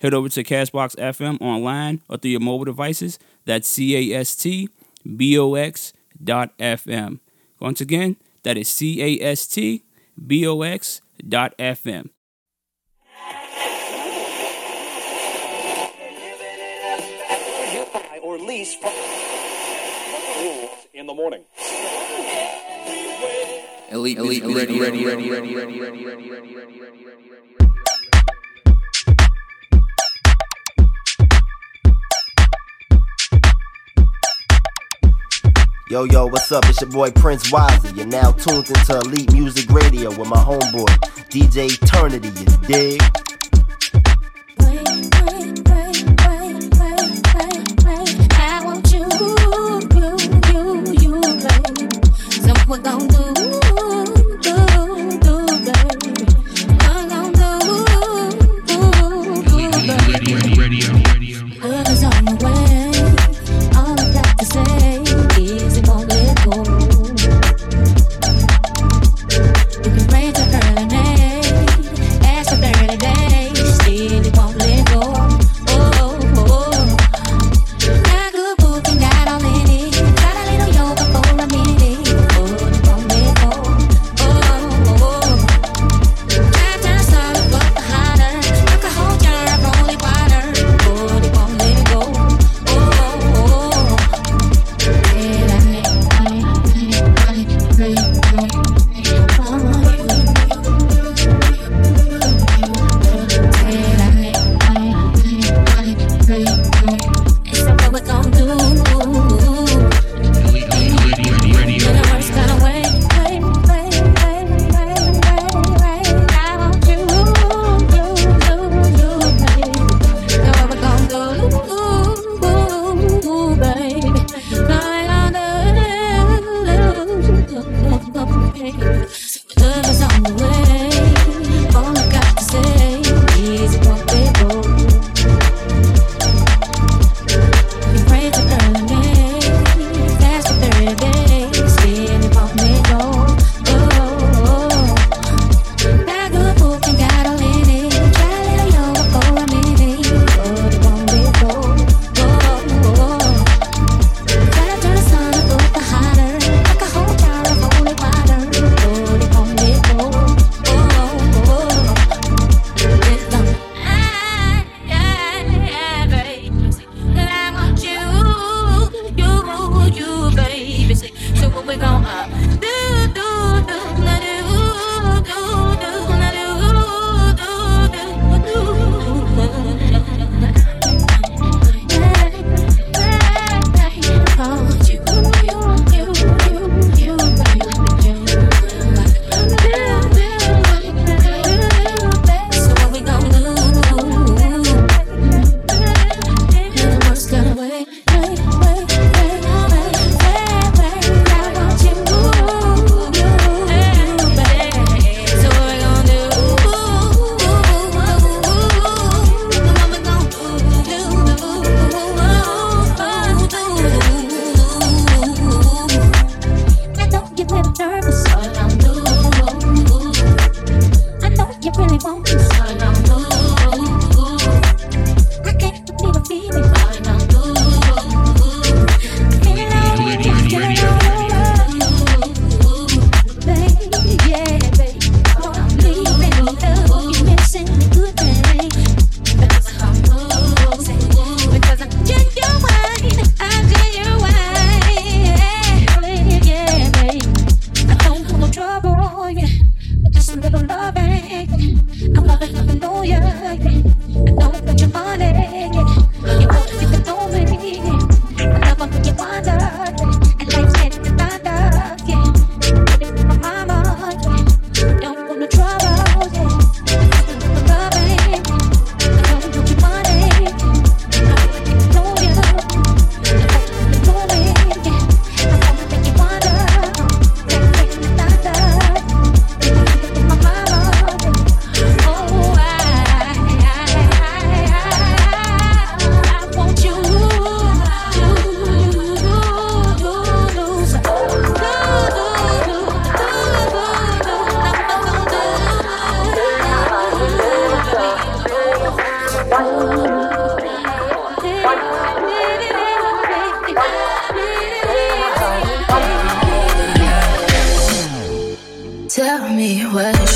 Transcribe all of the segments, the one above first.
head over to Castbox FM online or through your mobile devices. That's C A S T B O X dot FM. Once again, that is C A S T B O X dot FM. or lease from rules in the morning. Elite, elite, ready, ready, ready, ready, ready, ready, ready, ready, ready, ready, ready. Yo, yo, what's up? It's your boy Prince Wiser. You're now tuned into Elite Music Radio with my homeboy, DJ Eternity, you dig? We're gonna do, but We gon' up.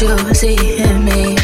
you see in me.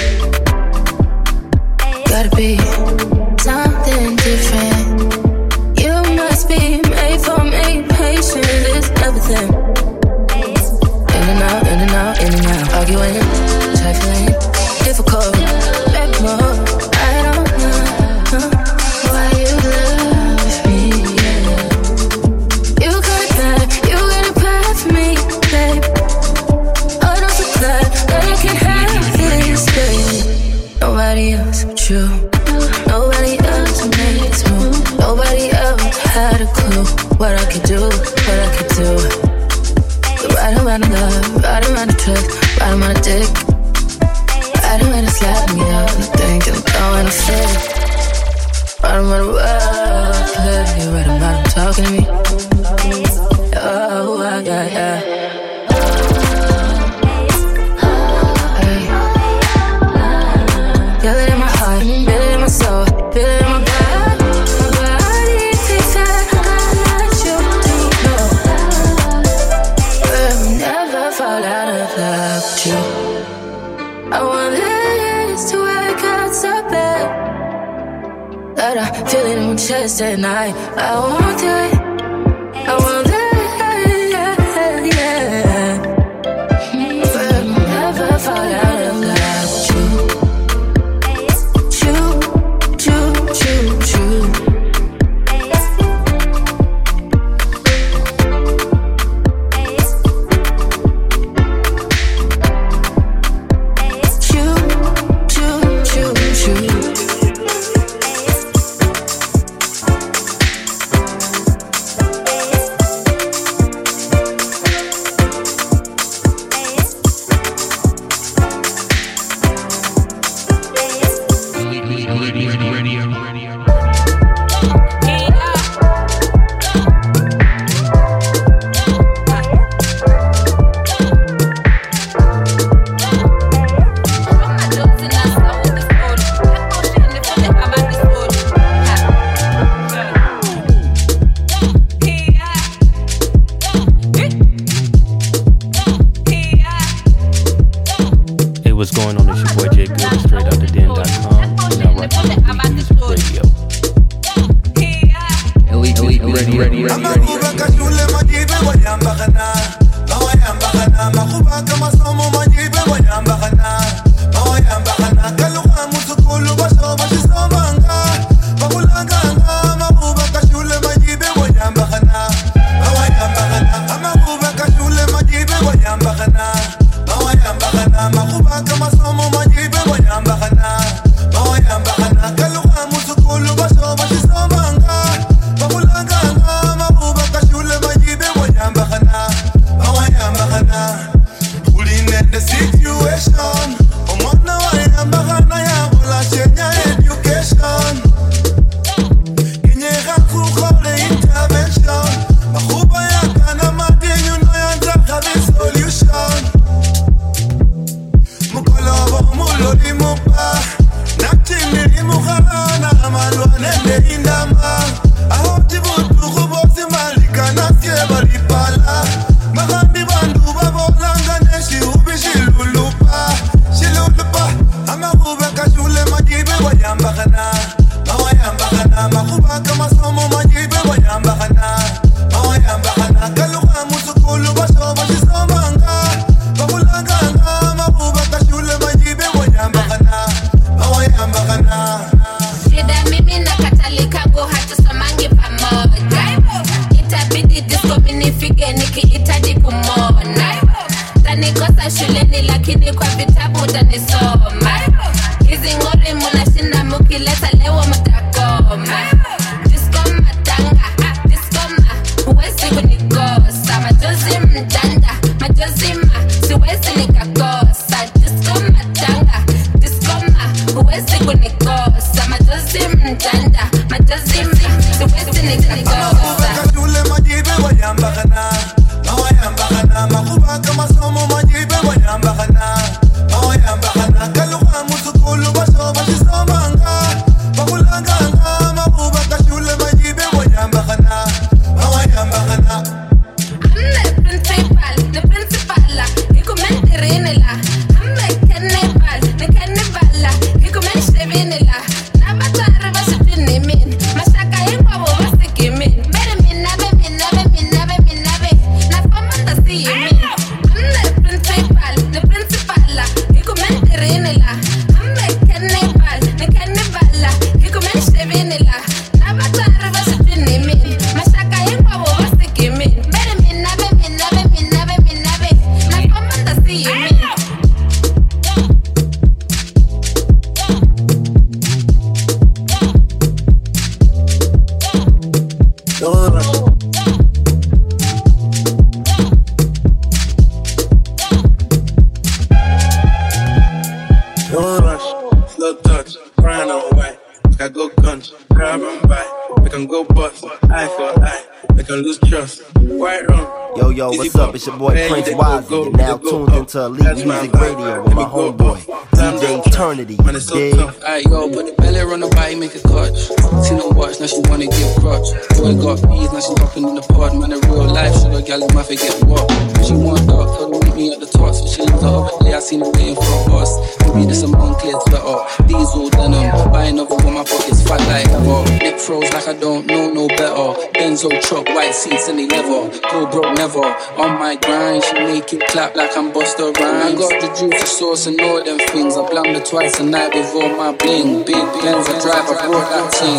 last at night. I than it's all your boy Prince Wise. You're now tuned into Elite Music Radio with my homeboy, DJ Eternity. Man, it's so Dig? tough. Alright, yo, put the belly on the body, make a clutch. See no watch, now she wanna give crutch. Boy got bees, now she hopping in the pod. Man, in real life, sugar gal in my face get what? She want dark, tell her meet me at the top. So she leaves the other day, I seen her waiting for a bus. Maybe this a Moncler sweater, diesel denim. Buy another one, my pockets fat like ever. Neck froze like I don't know no better. Benzo truck, white seats and they leather. Go broke never. On my grind, she make it clap like I'm Busta Rhymes. I got the juice, the sauce, and all them things. I blunder twice a night with all my bling. Big Benz, I drive, I brought that team.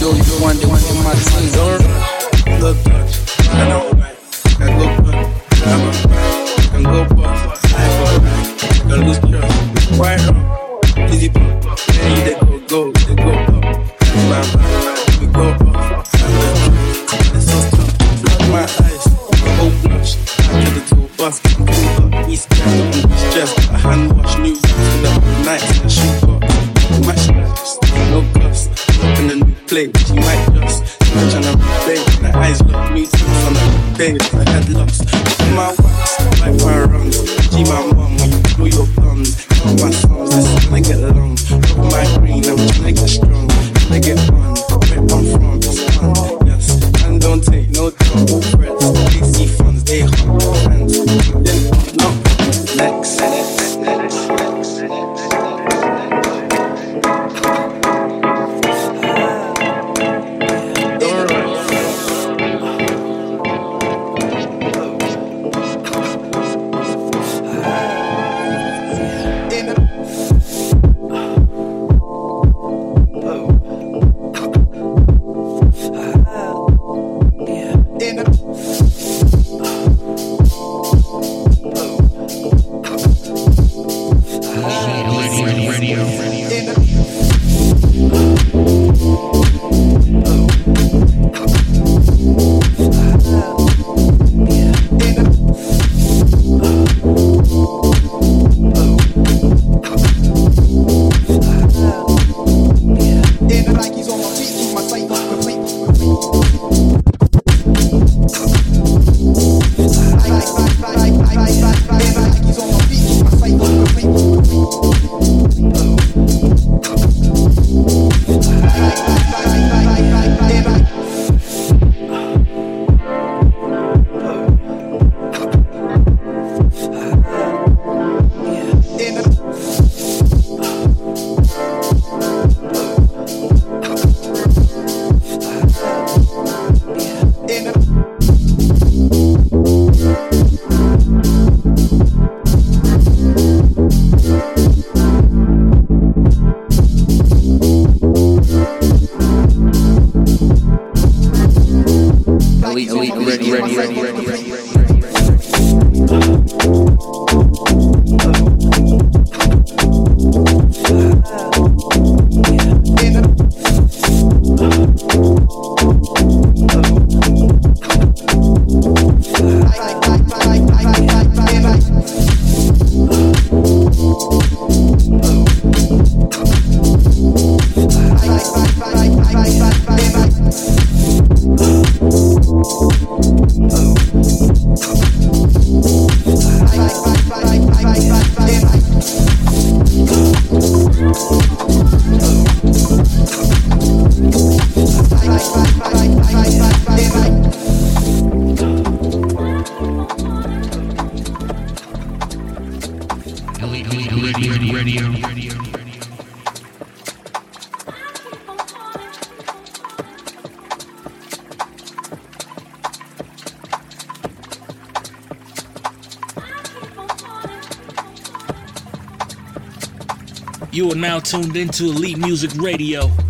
Yo, you want the one in my team. Don't rush, slow touch, brown and white. Make I go guns, grab now tuned into Elite Music Radio.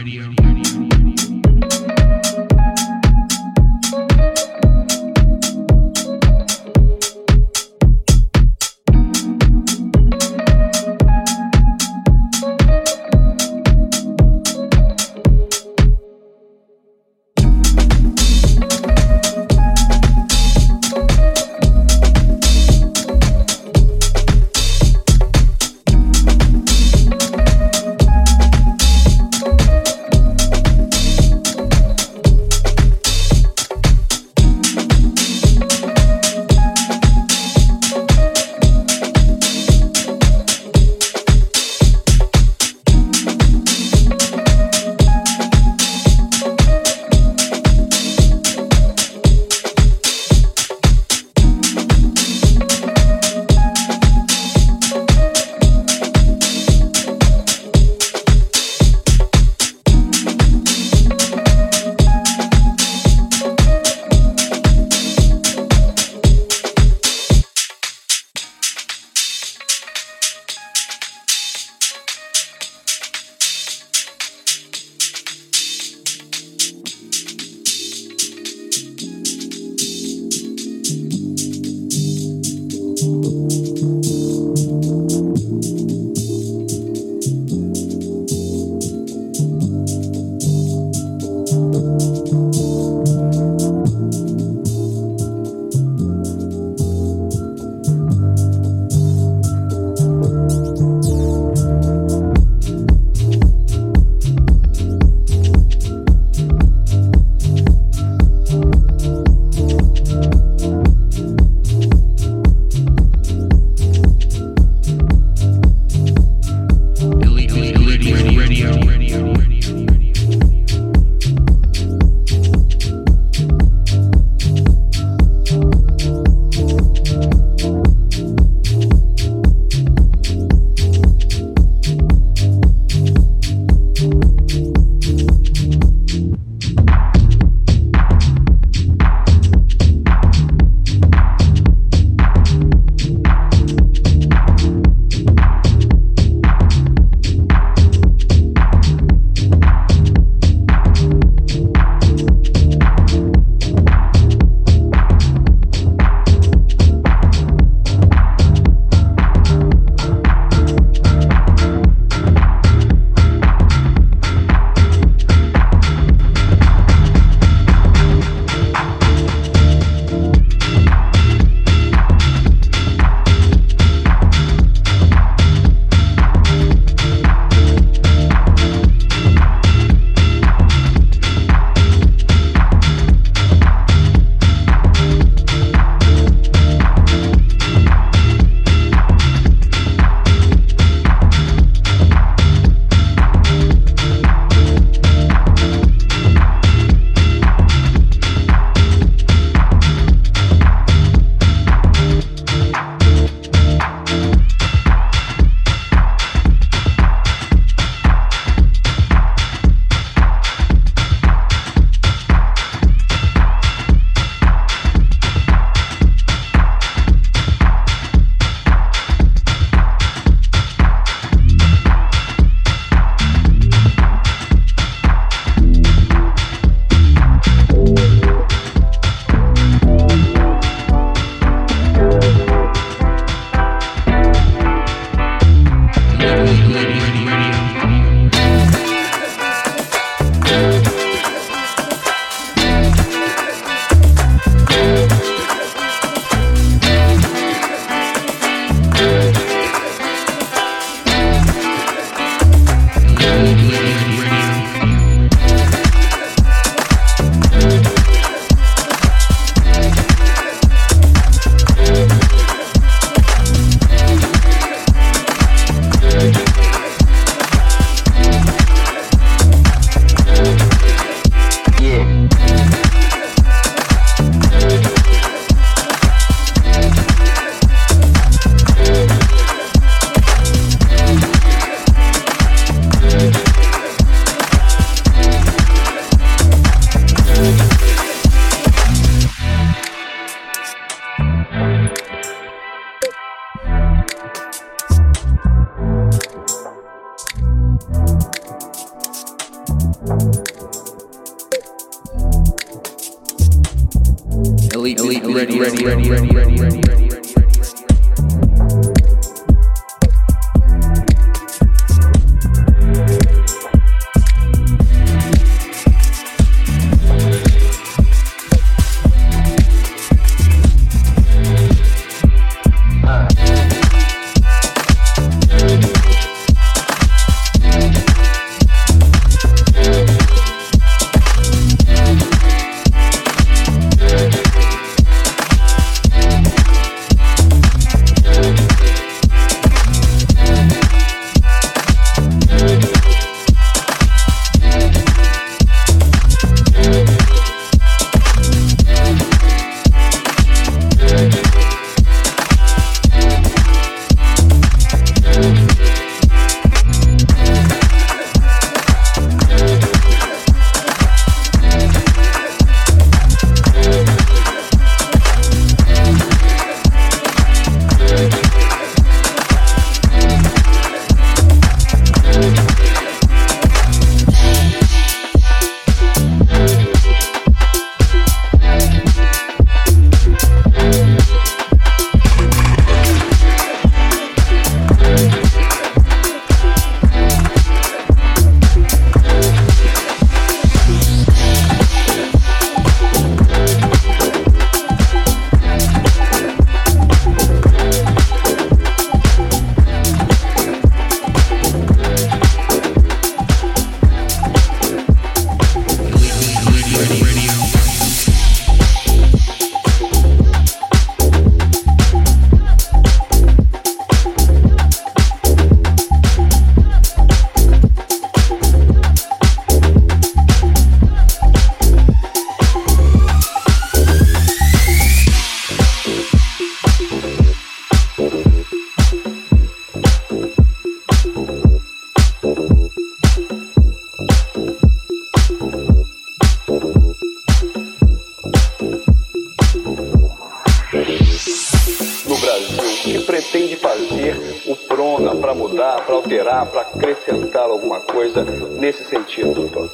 acrescentar alguma coisa nesse sentido, doutor?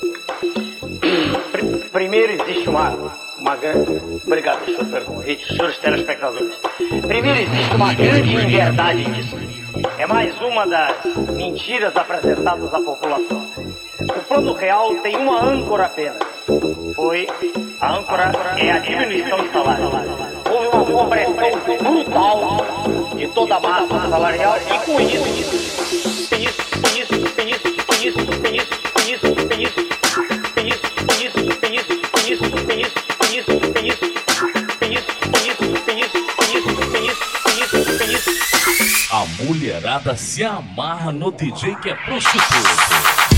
Primeiro existe uma, uma grande. Obrigado, senhor, pelo convite, senhores telespectadores. Primeiro existe uma grande inverdade nisso. É mais uma das mentiras apresentadas à população. O plano real tem uma âncora apenas. Foi a âncora é a diminuição de salário. Houve uma compressão brutal de toda a massa salarial e com isso, mulherada se amarra no DJ que é prostituto.